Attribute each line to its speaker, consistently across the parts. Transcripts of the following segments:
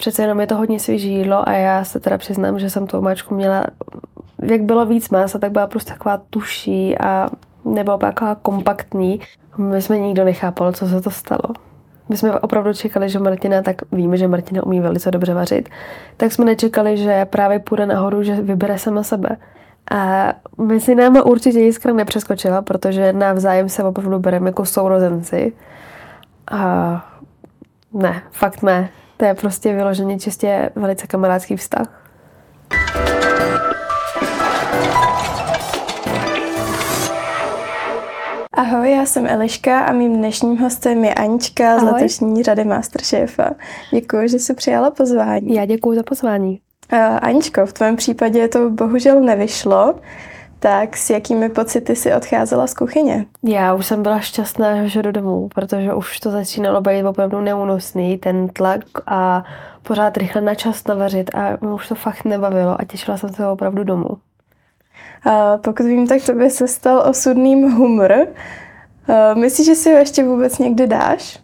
Speaker 1: Přece jenom je to hodně svěží jídlo a já se teda přiznám, že jsem tu omáčku měla, jak bylo víc masa, tak byla prostě taková tuší a nebyla taková kompaktní. My jsme nikdo nechápal, co se to stalo. My jsme opravdu čekali, že Martina, tak víme, že Martina umí velice dobře vařit, tak jsme nečekali, že právě půjde nahoru, že vybere sama sebe. A mezi náma určitě jiskra nepřeskočila, protože navzájem se opravdu bereme jako sourozenci. A ne, fakt ne. To je prostě vyloženě čistě velice kamarádský vztah.
Speaker 2: Ahoj, já jsem Eliška a mým dnešním hostem je Anička Ahoj. z letošní řady Masterchefa. Děkuji, že jsi přijala pozvání.
Speaker 1: Já děkuji za pozvání.
Speaker 2: Uh, Aničko, v tvém případě to bohužel nevyšlo, tak s jakými pocity si odcházela z kuchyně?
Speaker 1: Já už jsem byla šťastná, že jdu domů, protože už to začínalo být opravdu neúnosný, ten tlak a pořád rychle na čas navařit a už to fakt nebavilo a těšila jsem se opravdu domů.
Speaker 2: A pokud vím, tak tobě se stal osudným humor. Myslíš, že si ho ještě vůbec někdy dáš?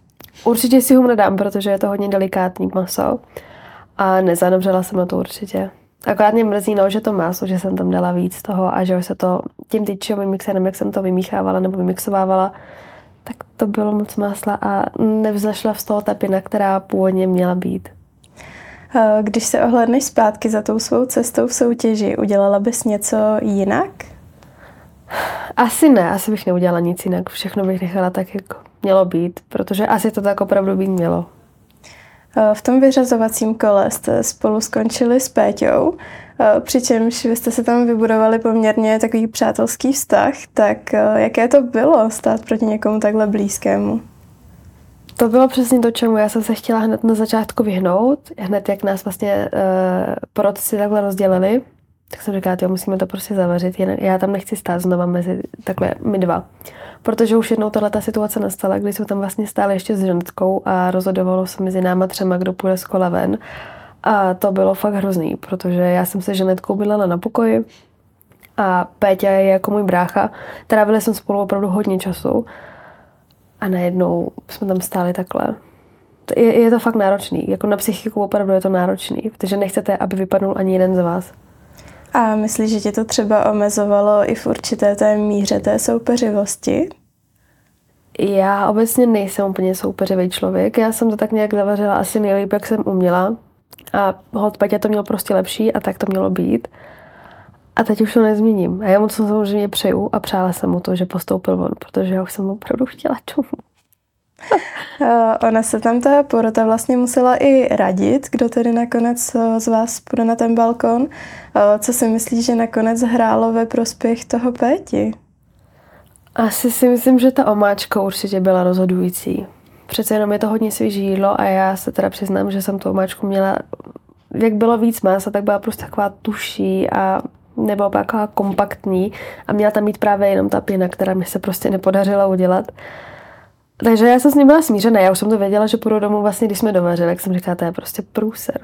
Speaker 1: Určitě si humor dám, protože je to hodně delikátní maso. A nezanevřela jsem na to určitě. Akorát mě mrzí, no, že to maso, že jsem tam dala víc toho a že už se to tím tyčiovým mixerem, jak jsem to vymíchávala nebo vymixovávala, tak to bylo moc másla a nevzešla z toho ta pina, která původně měla být.
Speaker 2: Když se ohledneš zpátky za tou svou cestou v soutěži, udělala bys něco jinak?
Speaker 1: Asi ne, asi bych neudělala nic jinak. Všechno bych nechala tak, jak mělo být, protože asi to tak opravdu být mělo.
Speaker 2: V tom vyřazovacím kole jste spolu skončili s Péťou, přičemž vy jste se tam vybudovali poměrně takový přátelský vztah, tak jaké to bylo stát proti někomu takhle blízkému?
Speaker 1: To bylo přesně to, čemu já jsem se chtěla hned na začátku vyhnout. Hned jak nás vlastně uh, porodci takhle rozdělili, tak jsem říkala, jo, musíme to prostě zavařit. Já tam nechci stát znova mezi takhle my dva. Protože už jednou tahle ta situace nastala, kdy jsme tam vlastně stáli ještě s ženetkou a rozhodovalo se mezi náma třema, kdo půjde z kola ven. A to bylo fakt hrozný, protože já jsem se ženetkou bydlela na pokoji a Péťa je jako můj brácha. Trávili jsme spolu opravdu hodně času a najednou jsme tam stáli takhle. Je, je to fakt náročný. Jako na psychiku opravdu je to náročný, protože nechcete, aby vypadnul ani jeden z vás.
Speaker 2: A myslíš, že tě to třeba omezovalo i v určité té míře té soupeřivosti?
Speaker 1: Já obecně nejsem úplně soupeřivý člověk. Já jsem to tak nějak zavařila asi nejlíp, jak jsem uměla. A hod Peťa to měl prostě lepší a tak to mělo být. A teď už to nezměním. A já mu to samozřejmě přeju a přála jsem mu to, že postoupil on, protože já už jsem opravdu chtěla domů.
Speaker 2: Ona se tam ta porota vlastně musela i radit, kdo tedy nakonec eh, z vás půjde na ten balkon. Co si myslíš, že nakonec hrálo ve prospěch toho Péti?
Speaker 1: Asi si myslím, že ta omáčka určitě byla rozhodující. Přece jenom je to hodně svěží jídlo a já se teda přiznám, že jsem tu omáčku měla, jak bylo víc masa, tak byla prostě taková tuší a nebyla taková kompaktní a měla tam mít právě jenom ta pěna, která mi se prostě nepodařila udělat. Takže já jsem s ním byla smířená. Já už jsem to věděla, že půjdu domů vlastně, když jsme dovařili, jak jsem říkala, to je prostě průser.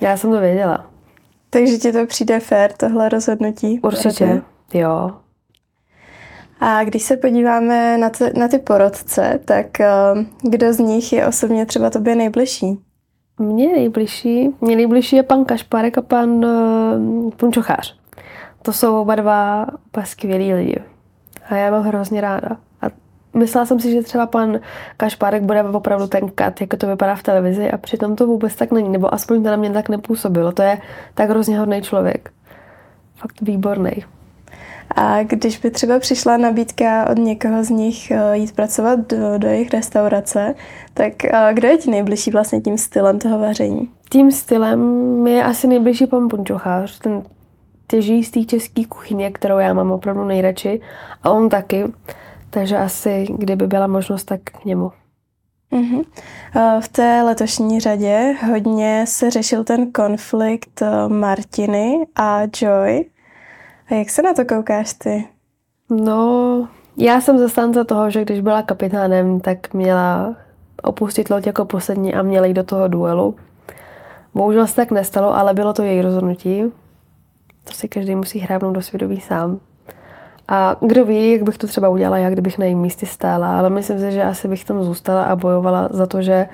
Speaker 1: Já jsem to věděla.
Speaker 2: Takže ti to přijde fér, tohle rozhodnutí?
Speaker 1: Určitě, jo.
Speaker 2: A když se podíváme na, t- na ty porodce, tak uh, kdo z nich je osobně třeba tobě nejbližší?
Speaker 1: Mně nejbližší, mě nejbližší je pan Kašparek a pan uh, Punčochář. To jsou oba dva skvělí lidi. A já mám hrozně ráda. Myslela jsem si, že třeba pan Kašpárek bude opravdu ten kat, jako to vypadá v televizi a přitom to vůbec tak není, nebo aspoň to na mě tak nepůsobilo. To je tak hrozně hodný člověk. Fakt výborný.
Speaker 2: A když by třeba přišla nabídka od někoho z nich eh, jít pracovat do, do jejich restaurace, tak eh, kdo je ti nejbližší vlastně tím stylem toho vaření?
Speaker 1: Tím stylem je asi nejbližší pan Punčochář, ten těží z té české kuchyně, kterou já mám opravdu nejradši a on taky. Takže asi, kdyby byla možnost, tak k němu.
Speaker 2: Uh-huh. V té letošní řadě hodně se řešil ten konflikt Martiny a Joy. A jak se na to koukáš ty?
Speaker 1: No, já jsem zastánce toho, že když byla kapitánem, tak měla opustit loď jako poslední a měla jít do toho duelu. Bohužel se tak nestalo, ale bylo to její rozhodnutí. To si každý musí hrábnout do svědomí sám. A kdo ví, jak bych to třeba udělala, jak kdybych na jejím místě stála, ale myslím si, že asi bych tam zůstala a bojovala za to, že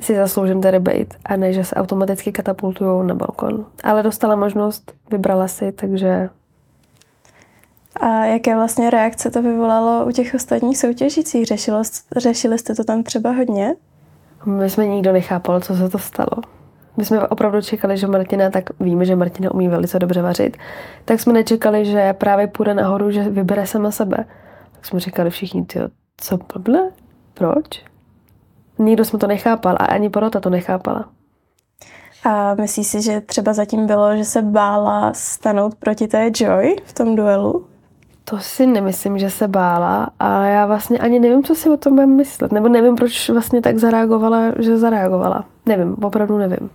Speaker 1: si zasloužím tady být a ne, že se automaticky katapultují na balkon. Ale dostala možnost, vybrala si, takže...
Speaker 2: A jaké vlastně reakce to vyvolalo u těch ostatních soutěžících? Řešilo, řešili jste to tam třeba hodně?
Speaker 1: My jsme nikdo nechápal, co se to stalo. My jsme opravdu čekali, že Martina, tak víme, že Martina umí velice dobře vařit, tak jsme nečekali, že právě půjde nahoru, že vybere sama sebe. Tak jsme říkali všichni, ty, co blble? Proč? Nikdo jsme to nechápal a ani porota to nechápala.
Speaker 2: A myslíš si, že třeba zatím bylo, že se bála stanout proti té Joy v tom duelu?
Speaker 1: To si nemyslím, že se bála a já vlastně ani nevím, co si o tom budem myslet. Nebo nevím, proč vlastně tak zareagovala, že zareagovala. Nevím, opravdu nevím.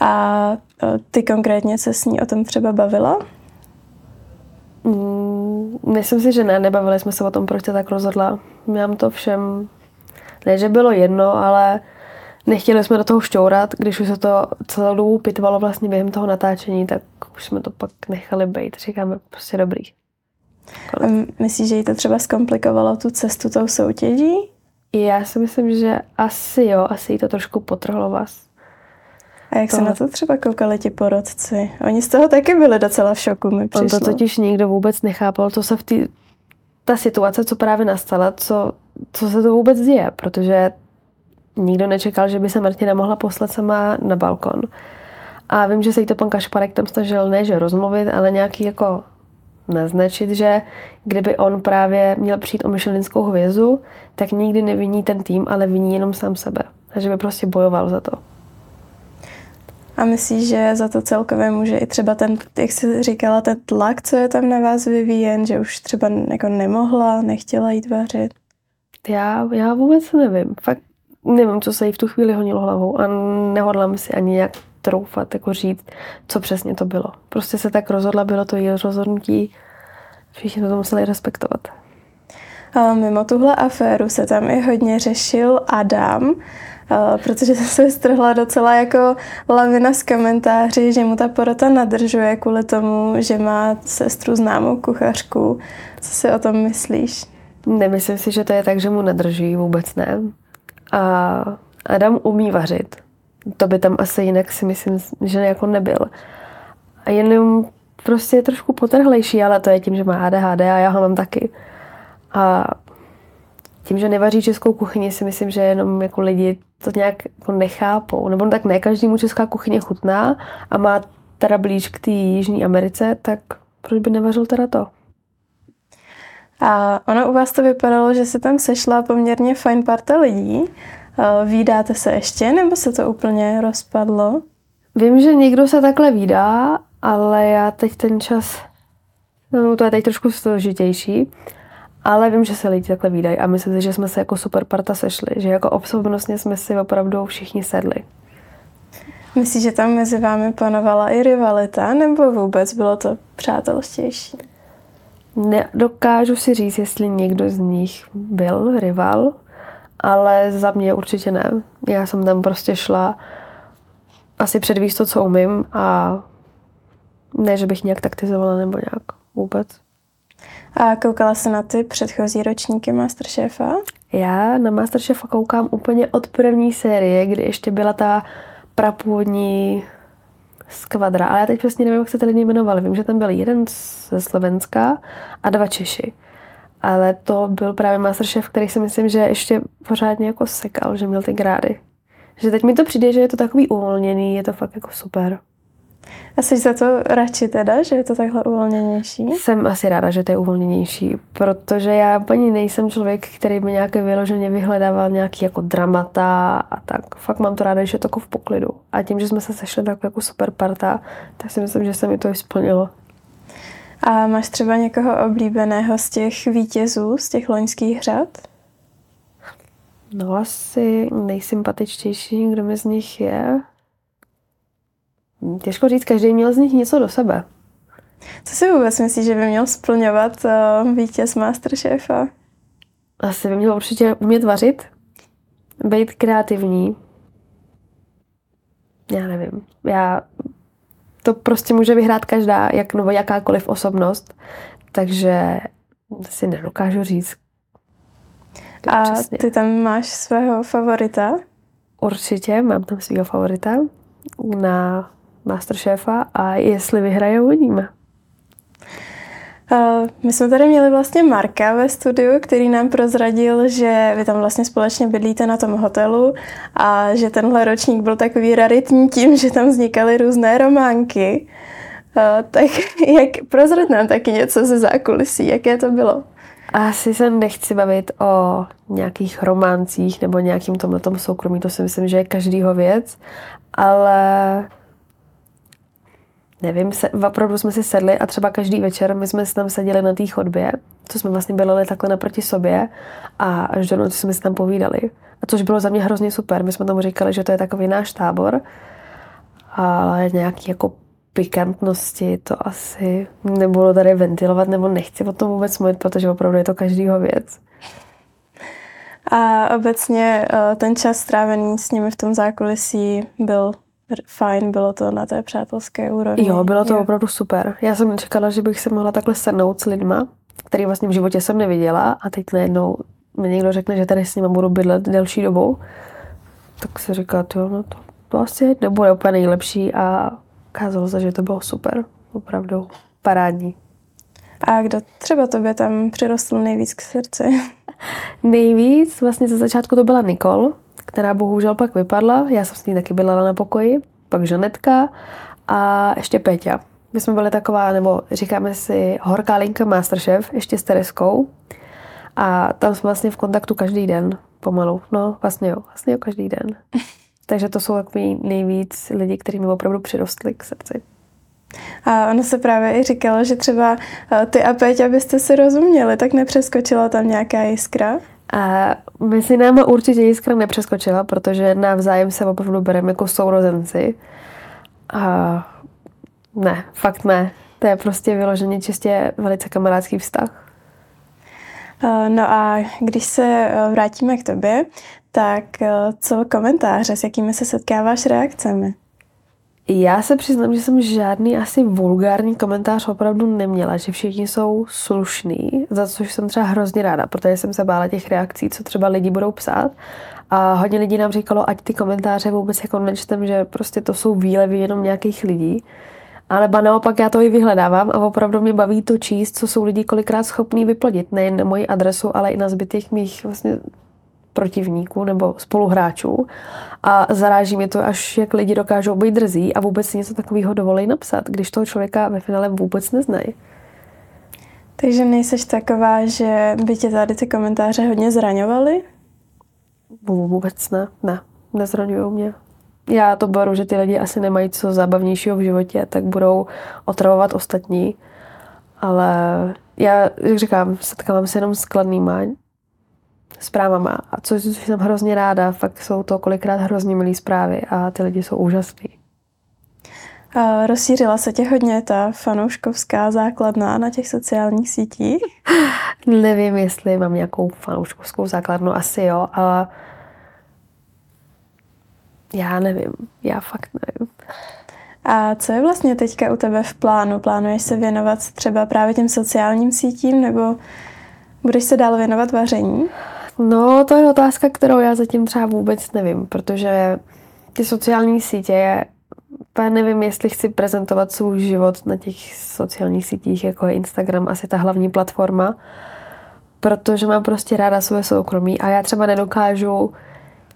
Speaker 2: A e, ty konkrétně se s ní o tom třeba bavila?
Speaker 1: Mm, myslím si, že ne, nebavili jsme se o tom, proč se tak rozhodla. Mám to všem, ne, že bylo jedno, ale nechtěli jsme do toho šťourat, když už se to celou dobu pitvalo vlastně během toho natáčení, tak už jsme to pak nechali být. Říkáme prostě dobrý.
Speaker 2: Kolik. Myslíš, že jí to třeba zkomplikovalo tu cestu tou soutěží?
Speaker 1: Já si myslím, že asi jo, asi jí to trošku potrhlo vás.
Speaker 2: A jak se na to třeba koukali ti porodci? Oni z toho taky byli docela v šoku, mi přišlo.
Speaker 1: On to totiž nikdo vůbec nechápal, co se v té ta situace, co právě nastala, co, co se to vůbec děje, protože nikdo nečekal, že by se Martina mohla poslat sama na balkon. A vím, že se jí to pan Kašparek tam snažil ne, že rozmluvit, ale nějaký jako naznačit, že kdyby on právě měl přijít o myšelinskou hvězdu, tak nikdy neviní ten tým, ale viní jenom sám sebe. A že by prostě bojoval za to.
Speaker 2: A myslíš, že za to celkově může i třeba ten, jak jsi říkala, ten tlak, co je tam na vás vyvíjen, že už třeba jako nemohla, nechtěla jít vařit?
Speaker 1: Já, já vůbec nevím. Fakt nevím, co se jí v tu chvíli honilo hlavou a nehodlám si ani jak troufat, jako říct, co přesně to bylo. Prostě se tak rozhodla, bylo to její rozhodnutí, všichni to museli respektovat.
Speaker 2: A mimo tuhle aféru se tam i hodně řešil Adam, protože se strhla docela jako lavina z komentáři, že mu ta porota nadržuje kvůli tomu, že má sestru známou kuchařku. Co si o tom myslíš?
Speaker 1: Nemyslím si, že to je tak, že mu nadrží, vůbec ne. A Adam umí vařit. To by tam asi jinak si myslím, že jako nebyl. A jenom prostě je trošku potrhlejší, ale to je tím, že má ADHD a já ho mám taky. A tím, že nevaří českou kuchyni, si myslím, že jenom jako lidi to nějak jako nechápou. Nebo tak ne každému česká kuchyně chutná a má teda blíž k té Jižní Americe, tak proč by nevařil teda to?
Speaker 2: A ono u vás to vypadalo, že se tam sešla poměrně fajn parta lidí. Vídáte se ještě, nebo se to úplně rozpadlo?
Speaker 1: Vím, že někdo se takhle vídá, ale já teď ten čas, no to je teď trošku složitější, ale vím, že se lidi takhle výdají a myslím si, že jsme se jako super parta sešli, že jako osobnostně jsme si opravdu všichni sedli.
Speaker 2: Myslíš, že tam mezi vámi panovala i rivalita, nebo vůbec bylo to přátelstější?
Speaker 1: Nedokážu si říct, jestli někdo z nich byl rival, ale za mě určitě ne. Já jsem tam prostě šla asi předvíst to, co umím a ne, že bych nějak taktizovala nebo nějak vůbec.
Speaker 2: A koukala se na ty předchozí ročníky Masterchefa?
Speaker 1: Já na Masterchefa koukám úplně od první série, kdy ještě byla ta prapůvodní skvadra, ale já teď přesně nevím, jak se ty lidi jmenovali. Vím, že tam byl jeden ze Slovenska a dva Češi. Ale to byl právě Masterchef, který si myslím, že ještě pořádně jako sekal, že měl ty grády. Že teď mi to přijde, že je to takový uvolněný, je to fakt jako super.
Speaker 2: A jsi za to radši teda, že je to takhle uvolněnější?
Speaker 1: Jsem asi ráda, že to je uvolněnější, protože já úplně nejsem člověk, který by nějaké vyloženě vyhledával nějaký jako dramata a tak. Fakt mám to ráda, že je to jako v poklidu. A tím, že jsme se sešli tak jako super parta, tak si myslím, že se mi to i splnilo.
Speaker 2: A máš třeba někoho oblíbeného z těch vítězů, z těch loňských řad?
Speaker 1: No asi nejsympatičtější, kdo mi z nich je, Těžko říct, každý měl z nich něco do sebe.
Speaker 2: Co si vůbec myslíš, že by měl splňovat uh, vítěz Masterchefa?
Speaker 1: Asi by měl určitě umět vařit, být kreativní. Já nevím. Já to prostě může vyhrát každá, jak, nebo jakákoliv osobnost, takže si nedokážu říct.
Speaker 2: A přesně. ty tam máš svého favorita?
Speaker 1: určitě mám tam svého favorita na Masterchefa a jestli vyhraje, uvidíme.
Speaker 2: Uh, my jsme tady měli vlastně Marka ve studiu, který nám prozradil, že vy tam vlastně společně bydlíte na tom hotelu a že tenhle ročník byl takový raritní tím, že tam vznikaly různé románky. Uh, tak jak prozrad nám taky něco ze zákulisí, jaké to bylo?
Speaker 1: Asi se nechci bavit o nějakých románcích nebo nějakým tomhle soukromí, to si myslím, že je každýho věc, ale nevím, se, opravdu jsme si sedli a třeba každý večer my jsme si tam seděli na té chodbě, co jsme vlastně byli takhle naproti sobě a až do noci jsme si tam povídali. A což bylo za mě hrozně super. My jsme tomu říkali, že to je takový náš tábor, ale nějaký jako pikantnosti to asi nebudu tady ventilovat, nebo nechci o tom vůbec mluvit, protože opravdu je to každýho věc.
Speaker 2: A obecně eh, ten čas strávený s nimi v tom zákulisí byl fajn, bylo to na té přátelské úrovni.
Speaker 1: Jo, bylo to jo. opravdu super. Já jsem nečekala, že bych se mohla takhle sednout s lidma, který vlastně v životě jsem neviděla a teď najednou mi někdo řekne, že tady s nimi budu bydlet delší dobu, tak se říká, jo, no to, to asi nebude úplně nejlepší a ukázalo se, že to bylo super, opravdu parádní.
Speaker 2: A kdo třeba tobě tam přirostl nejvíc k srdci?
Speaker 1: nejvíc, vlastně ze začátku to byla Nikol, která bohužel pak vypadla. Já jsem s ní taky byla na pokoji, pak Žanetka a ještě Peťa. My jsme byli taková, nebo říkáme si horká linka Masterchef, ještě s Tereskou. A tam jsme vlastně v kontaktu každý den, pomalu. No, vlastně jo, vlastně jo, každý den. Takže to jsou takový nejvíc lidi, kteří mi opravdu přirostli k srdci.
Speaker 2: A ono se právě i říkalo, že třeba eh, ty a Peť, abyste si rozuměli, tak nepřeskočila tam nějaká jiskra?
Speaker 1: A mezi náma určitě jiskra nepřeskočila, protože navzájem se opravdu bereme jako sourozenci. A ne, fakt ne. To je prostě vyloženě čistě velice kamarádský vztah.
Speaker 2: No a když se eh, vrátíme k tobě, tak eh, co komentáře, s jakými se setkáváš reakcemi?
Speaker 1: Já se přiznám, že jsem žádný asi vulgární komentář opravdu neměla, že všichni jsou slušní, za což jsem třeba hrozně ráda, protože jsem se bála těch reakcí, co třeba lidi budou psát. A hodně lidí nám říkalo, ať ty komentáře vůbec jako nečtem, že prostě to jsou výlevy jenom nějakých lidí. Ale ba naopak já to i vyhledávám a opravdu mě baví to číst, co jsou lidi kolikrát schopní vyplodit, nejen na moji adresu, ale i na zbytek mých vlastně protivníků nebo spoluhráčů. A zaráží mě to, až jak lidi dokážou být drzí a vůbec si něco takového dovolí napsat, když toho člověka ve finále vůbec neznají.
Speaker 2: Takže nejseš taková, že by tě tady ty komentáře hodně zraňovaly?
Speaker 1: Vůbec ne, ne, nezraňují mě. Já to beru, že ty lidi asi nemají co zábavnějšího v životě, tak budou otravovat ostatní. Ale já, jak říkám, setkávám se jenom s kladnýma zprávama. A co jsem hrozně ráda, fakt jsou to kolikrát hrozně milé zprávy a ty lidi jsou úžasní.
Speaker 2: A rozšířila se tě hodně ta fanouškovská základna na těch sociálních sítích?
Speaker 1: Nevím, jestli mám nějakou fanouškovskou základnu, asi jo, ale já nevím, já fakt nevím.
Speaker 2: A co je vlastně teďka u tebe v plánu? Plánuješ se věnovat třeba právě těm sociálním sítím nebo budeš se dál věnovat vaření?
Speaker 1: No, to je otázka, kterou já zatím třeba vůbec nevím, protože ty sociální sítě, já nevím, jestli chci prezentovat svůj život na těch sociálních sítích, jako je Instagram, asi ta hlavní platforma, protože mám prostě ráda své soukromí a já třeba nedokážu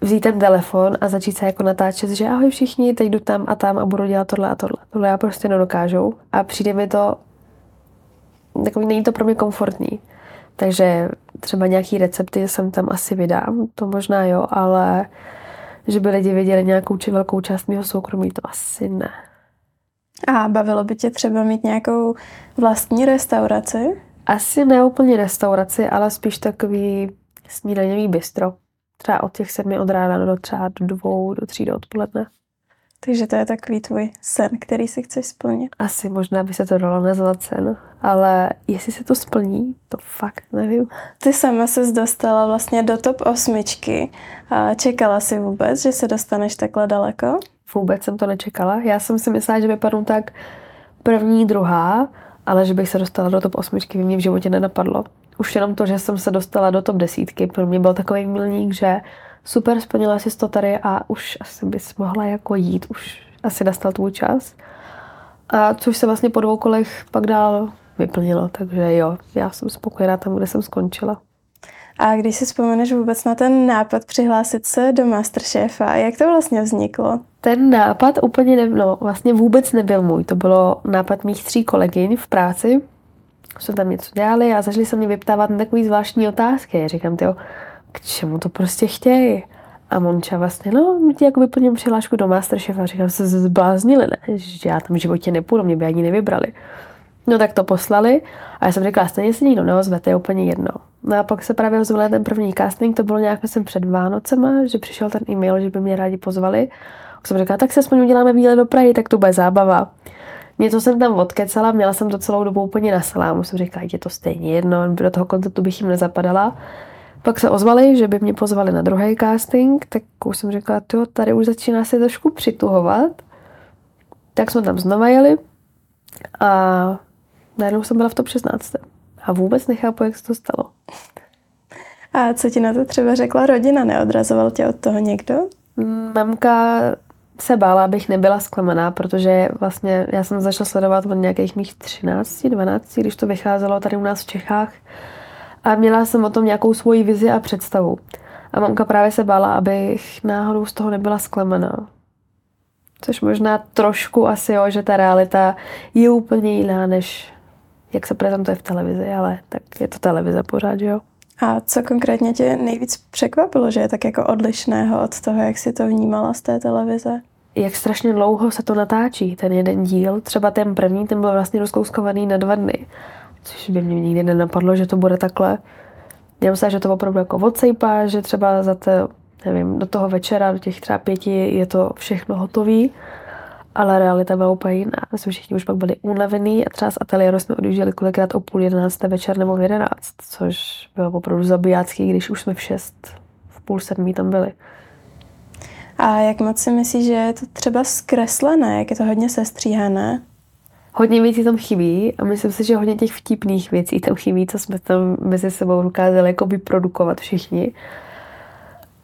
Speaker 1: vzít ten telefon a začít se jako natáčet, že ahoj všichni, teď jdu tam a tam a budu dělat tohle a tohle. Tohle já prostě nedokážu a přijde mi to, takový není to pro mě komfortní. Takže třeba nějaký recepty jsem tam asi vydám, to možná jo, ale že by lidi viděli nějakou či velkou část mého soukromí, to asi ne.
Speaker 2: A bavilo by tě třeba mít nějakou vlastní restauraci?
Speaker 1: Asi ne úplně restauraci, ale spíš takový snídaňový bistro. Třeba od těch sedmi od rána do třeba do dvou, do tří do odpoledne.
Speaker 2: Takže to je takový tvůj sen, který si chceš splnit.
Speaker 1: Asi možná by se to dalo nazvat sen, ale jestli se to splní, to fakt nevím.
Speaker 2: Ty sama se dostala vlastně do top osmičky. A čekala jsi vůbec, že se dostaneš takhle daleko?
Speaker 1: Vůbec jsem to nečekala. Já jsem si myslela, že vypadnu tak první, druhá, ale že bych se dostala do top osmičky, by mě v životě nenapadlo. Už jenom to, že jsem se dostala do top desítky, pro mě byl takový milník, že super, splnila jsi to tady a už asi bys mohla jako jít, už asi nastal tvůj čas. A což se vlastně po dvou kolech pak dál vyplnilo, takže jo, já jsem spokojená tam, kde jsem skončila.
Speaker 2: A když si vzpomeneš vůbec na ten nápad přihlásit se do Masterchefa, jak to vlastně vzniklo?
Speaker 1: Ten nápad úplně ne, no, vlastně vůbec nebyl můj. To bylo nápad mých tří kolegyň v práci. Jsme tam něco dělali a začali se mě vyptávat na takový zvláštní otázky. Říkám, tyjo, k čemu to prostě chtějí? A Monča vlastně, no, my ti jako vyplním přihlášku do Masterchefa. Říkám, se zbláznili, ne? Že já tam v životě nepůjdu, mě by ani nevybrali. No tak to poslali a já jsem řekla, stejně se nikdo neozve, to je úplně jedno. No a pak se právě ozval ten první casting, to bylo nějak jsem před Vánocema, že přišel ten e-mail, že by mě rádi pozvali. A jsem řekla, tak se aspoň uděláme výlet do Prahy, tak to bude zábava. Něco jsem tam odkecala, měla jsem to celou dobu úplně na salámu. Jsem říkala, je to stejně jedno, do toho konceptu bych jim nezapadala. Pak se ozvali, že by mě pozvali na druhý casting, tak už jsem říkala, jo, tady už začíná se trošku přituhovat. Tak jsme tam znova jeli a najednou jsem byla v top 16. A vůbec nechápu, jak se to stalo.
Speaker 2: A co ti na to třeba řekla rodina? Neodrazoval tě od toho někdo?
Speaker 1: Mamka se bála, abych nebyla zklamaná, protože vlastně já jsem začala sledovat od nějakých mých 13, 12, když to vycházelo tady u nás v Čechách. A měla jsem o tom nějakou svoji vizi a představu. A mamka právě se bála, abych náhodou z toho nebyla zklamaná. Což možná trošku asi jo, že ta realita je úplně jiná, než jak se prezentuje v televizi, ale tak je to televize pořád, jo.
Speaker 2: A co konkrétně tě nejvíc překvapilo, že je tak jako odlišného od toho, jak si to vnímala z té televize?
Speaker 1: Jak strašně dlouho se to natáčí, ten jeden díl. Třeba ten první, ten byl vlastně rozkouskovaný na dva dny. Což by mě nikdy nenapadlo, že to bude takhle. Já myslím, že to opravdu jako odsejpá, že třeba za to, nevím, do toho večera, do těch třeba pěti je to všechno hotový ale realita byla úplně jiná. My jsme všichni už pak byli unavený a třeba z ateliéru jsme odjížděli kolikrát o půl jedenácté večer nebo v jedenáct, což bylo opravdu zabijácký, když už jsme v šest, v půl sedmí tam byli.
Speaker 2: A jak moc si myslíš, že je to třeba zkreslené, jak je to hodně sestříhané?
Speaker 1: Hodně věcí tam chybí a myslím si, že hodně těch vtipných věcí tam chybí, co jsme tam mezi sebou dokázali jako vyprodukovat všichni.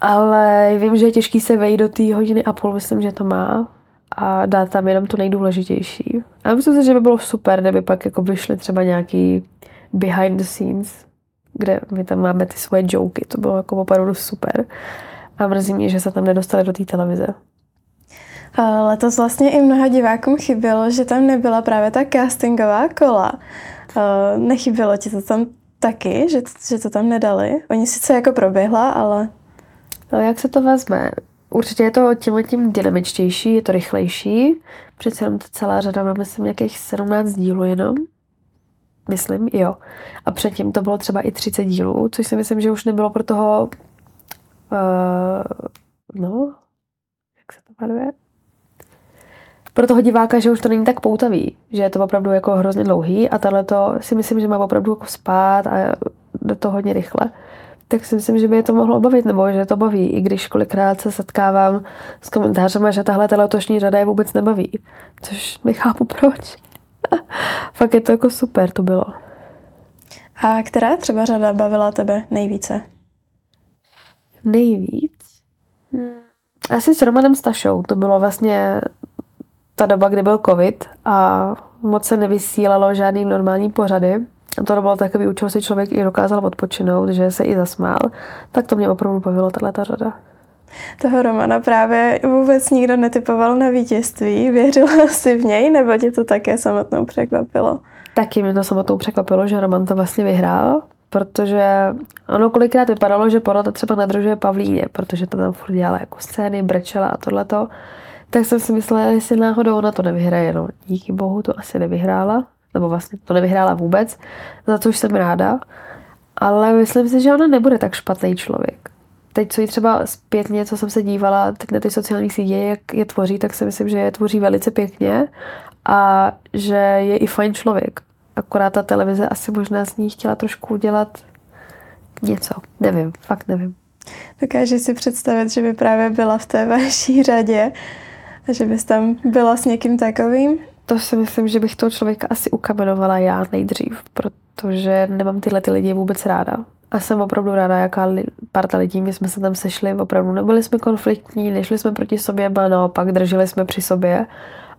Speaker 1: Ale vím, že je těžký se vejít do té hodiny a půl, myslím, že to má a dát tam jenom to nejdůležitější. A myslím si, že by bylo super, kdyby pak jako vyšly třeba nějaký behind the scenes, kde my tam máme ty svoje joky, to bylo jako opravdu super. A mrzí mě, že se tam nedostali do té televize.
Speaker 2: Letos vlastně i mnoha divákům chybělo, že tam nebyla právě ta castingová kola. Nechybělo ti to tam taky, že, že to tam nedali? Oni sice jako proběhla, ale...
Speaker 1: No jak se to vezme? Určitě je to tím tím dynamičtější, je to rychlejší. Přece jenom to celá řada, máme myslím nějakých 17 dílů jenom. Myslím, jo. A předtím to bylo třeba i 30 dílů, což si myslím, že už nebylo pro toho uh, no, jak se to jmenuje? Pro toho diváka, že už to není tak poutavý, že je to opravdu jako hrozně dlouhý a tahle to si myslím, že má opravdu jako spát a do toho hodně rychle tak si myslím, že by je to mohlo bavit, nebo že to baví, i když kolikrát se setkávám s komentářem, že tahle ta letošní řada je vůbec nebaví. Což nechápu proč. Fakt je to jako super, to bylo.
Speaker 2: A která třeba řada bavila tebe nejvíce?
Speaker 1: Nejvíc? Hmm. Asi s Romanem Stašou. To bylo vlastně ta doba, kdy byl covid a moc se nevysílalo žádný normální pořady. A to bylo takový, u čeho si člověk i dokázal odpočinout, že se i zasmál. Tak to mě opravdu bavilo, tato řada.
Speaker 2: Toho Romana právě vůbec nikdo netypoval na vítězství. Věřila si v něj, nebo tě to také samotnou překvapilo?
Speaker 1: Taky mě to samotnou překvapilo, že Roman to vlastně vyhrál, protože ono kolikrát vypadalo, že porota třeba nadržuje Pavlíně, protože to tam furt dělala jako scény, brečela a tohleto. Tak jsem si myslela, jestli náhodou ona to nevyhraje. No, díky bohu to asi nevyhrála, nebo vlastně to nevyhrála vůbec, za což jsem ráda, ale myslím si, že ona nebude tak špatný člověk. Teď, co jí třeba zpětně, co jsem se dívala teď na ty sociální sítě, jak je tvoří, tak si myslím, že je tvoří velice pěkně a že je i fajn člověk. Akorát ta televize asi možná z ní chtěla trošku udělat něco. Nevím, fakt nevím.
Speaker 2: Dokážeš si představit, že by právě byla v té vaší řadě že bys tam byla s někým takovým?
Speaker 1: to si myslím, že bych toho člověka asi ukamenovala já nejdřív, protože nemám tyhle ty lidi vůbec ráda. A jsem opravdu ráda, jaká li, parta lidí, my jsme se tam sešli, opravdu nebyli jsme konfliktní, nešli jsme proti sobě, ale naopak drželi jsme při sobě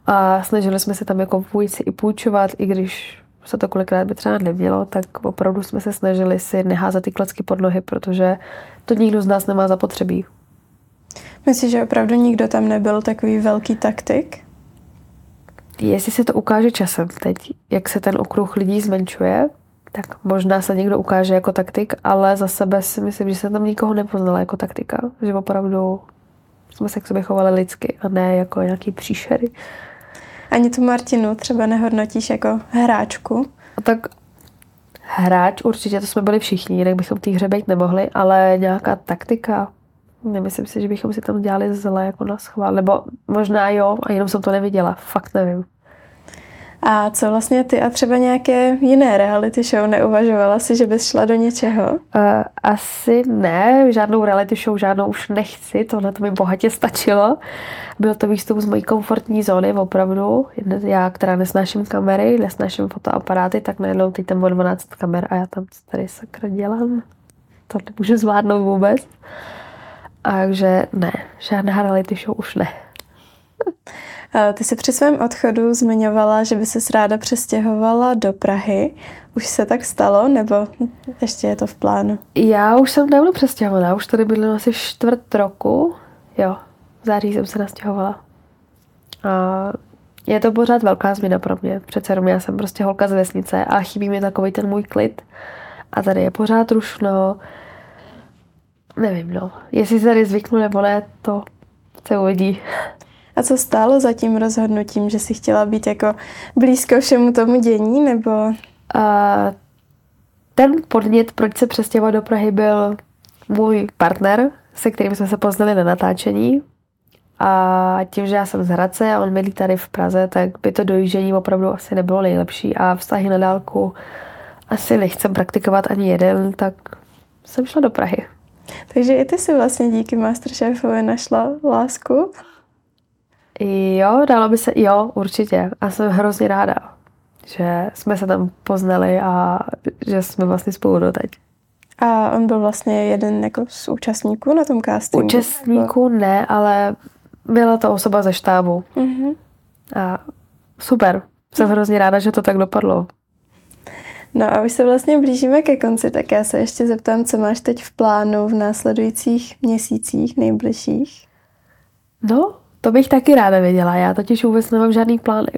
Speaker 1: a snažili jsme se tam jako vůjci i půjčovat, i když se to kolikrát by třeba nemělo, tak opravdu jsme se snažili si neházet ty klacky pod nohy, protože to nikdo z nás nemá zapotřebí.
Speaker 2: Myslíš, že opravdu nikdo tam nebyl takový velký taktik?
Speaker 1: Jestli se to ukáže časem teď, jak se ten okruh lidí zmenšuje, tak možná se někdo ukáže jako taktik, ale za sebe si myslím, že jsem tam nikoho nepoznala jako taktika. Že opravdu jsme se k sobě chovali lidsky a ne jako nějaký příšery.
Speaker 2: Ani tu Martinu třeba nehodnotíš jako hráčku?
Speaker 1: A tak hráč určitě, to jsme byli všichni, jinak bychom té hře být nemohli, ale nějaká taktika, nemyslím si, že bychom si tam dělali zle jako na schvál, nebo možná jo, a jenom jsem to neviděla, fakt nevím.
Speaker 2: A co vlastně ty a třeba nějaké jiné reality show neuvažovala si, že bys šla do něčeho? Uh,
Speaker 1: asi ne, žádnou reality show, žádnou už nechci, tohle to mi bohatě stačilo. Byl to výstup z mojí komfortní zóny, opravdu. Já, která nesnáším kamery, nesnáším fotoaparáty, tak najednou teď tam 12 kamer a já tam tady sakra dělám. To nemůžu zvládnout vůbec. Takže ne, žádná reality show už ne.
Speaker 2: Ty se při svém odchodu zmiňovala, že by se ráda přestěhovala do Prahy. Už se tak stalo, nebo ještě je to v plánu?
Speaker 1: Já už jsem dávno přestěhovaná, už tady bydlím asi čtvrt roku. Jo, v září jsem se nastěhovala. A je to pořád velká změna pro mě. Přece jenom já jsem prostě holka z vesnice a chybí mi takový ten můj klid. A tady je pořád rušno. Nevím, no. Jestli se tady zvyknu nebo ne, to se uvidí.
Speaker 2: A co stálo za tím rozhodnutím, že si chtěla být jako blízko všemu tomu dění, nebo? Uh,
Speaker 1: ten podnět, proč se přestěhovat do Prahy, byl můj partner, se kterým jsme se poznali na natáčení. A tím, že já jsem z Hradce a on bydlí tady v Praze, tak by to dojíždění opravdu asi nebylo nejlepší. A vztahy na dálku asi nechcem praktikovat ani jeden, tak jsem šla do Prahy.
Speaker 2: Takže i ty si vlastně díky Masterchefovi našla lásku?
Speaker 1: Jo, dalo by se, jo, určitě. A jsem hrozně ráda, že jsme se tam poznali a že jsme vlastně spolu doteď.
Speaker 2: A on byl vlastně jeden jako z účastníků na tom castingu?
Speaker 1: Účastníků ne, ale byla to osoba ze štábu. Mm-hmm. A super. Jsem hrozně ráda, že to tak dopadlo.
Speaker 2: No a už se vlastně blížíme ke konci, tak já se ještě zeptám, co máš teď v plánu v následujících měsících nejbližších?
Speaker 1: No, to bych taky ráda věděla. Já totiž vůbec nemám žádný plány.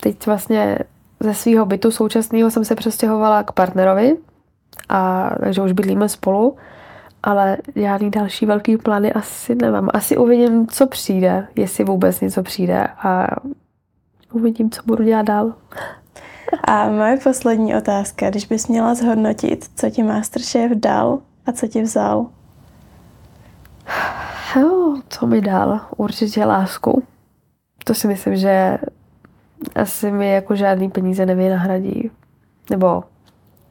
Speaker 1: Teď vlastně ze svého bytu současného jsem se přestěhovala k partnerovi, a, takže už bydlíme spolu, ale žádný další velký plány asi nemám. Asi uvidím, co přijde, jestli vůbec něco přijde a uvidím, co budu dělat dál.
Speaker 2: A moje poslední otázka, když bys měla zhodnotit, co ti Masterchef dal a co ti vzal?
Speaker 1: Jo, co mi dal? Určitě lásku. To si myslím, že asi mi jako žádný peníze nevynahradí. Nebo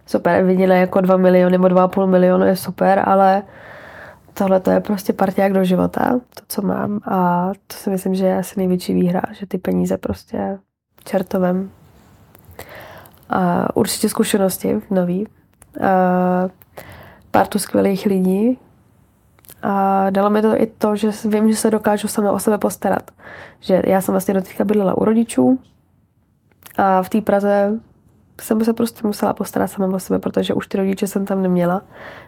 Speaker 1: super, viděla jako 2 miliony nebo 2,5 milionu je super, ale tohle to je prostě partiák do života, to, co mám. A to si myslím, že je asi největší výhra, že ty peníze prostě čertovem. A určitě zkušenosti nový. A partu skvělých lidí, a dalo mi to i to, že vím, že se dokážu sama o sebe postarat. Že já jsem vlastně do teďka bydlela u rodičů a v té Praze jsem se prostě musela postarat sama o sebe, protože už ty rodiče jsem tam neměla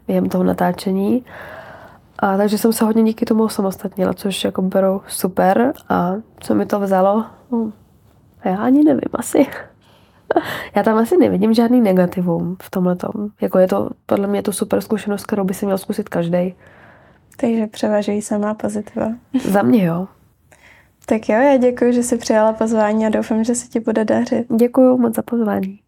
Speaker 1: během toho natáčení. A takže jsem se hodně díky tomu osamostatnila, což jako beru super. A co mi to vzalo? No, já ani nevím asi. já tam asi nevidím žádný negativum v tomhle Jako je to, podle mě je to super zkušenost, kterou by si měl zkusit každý.
Speaker 2: Takže převažují samá pozitiva.
Speaker 1: Za mě jo.
Speaker 2: Tak jo, já děkuji, že jsi přijala pozvání a doufám, že se ti bude dařit.
Speaker 1: Děkuji moc za pozvání.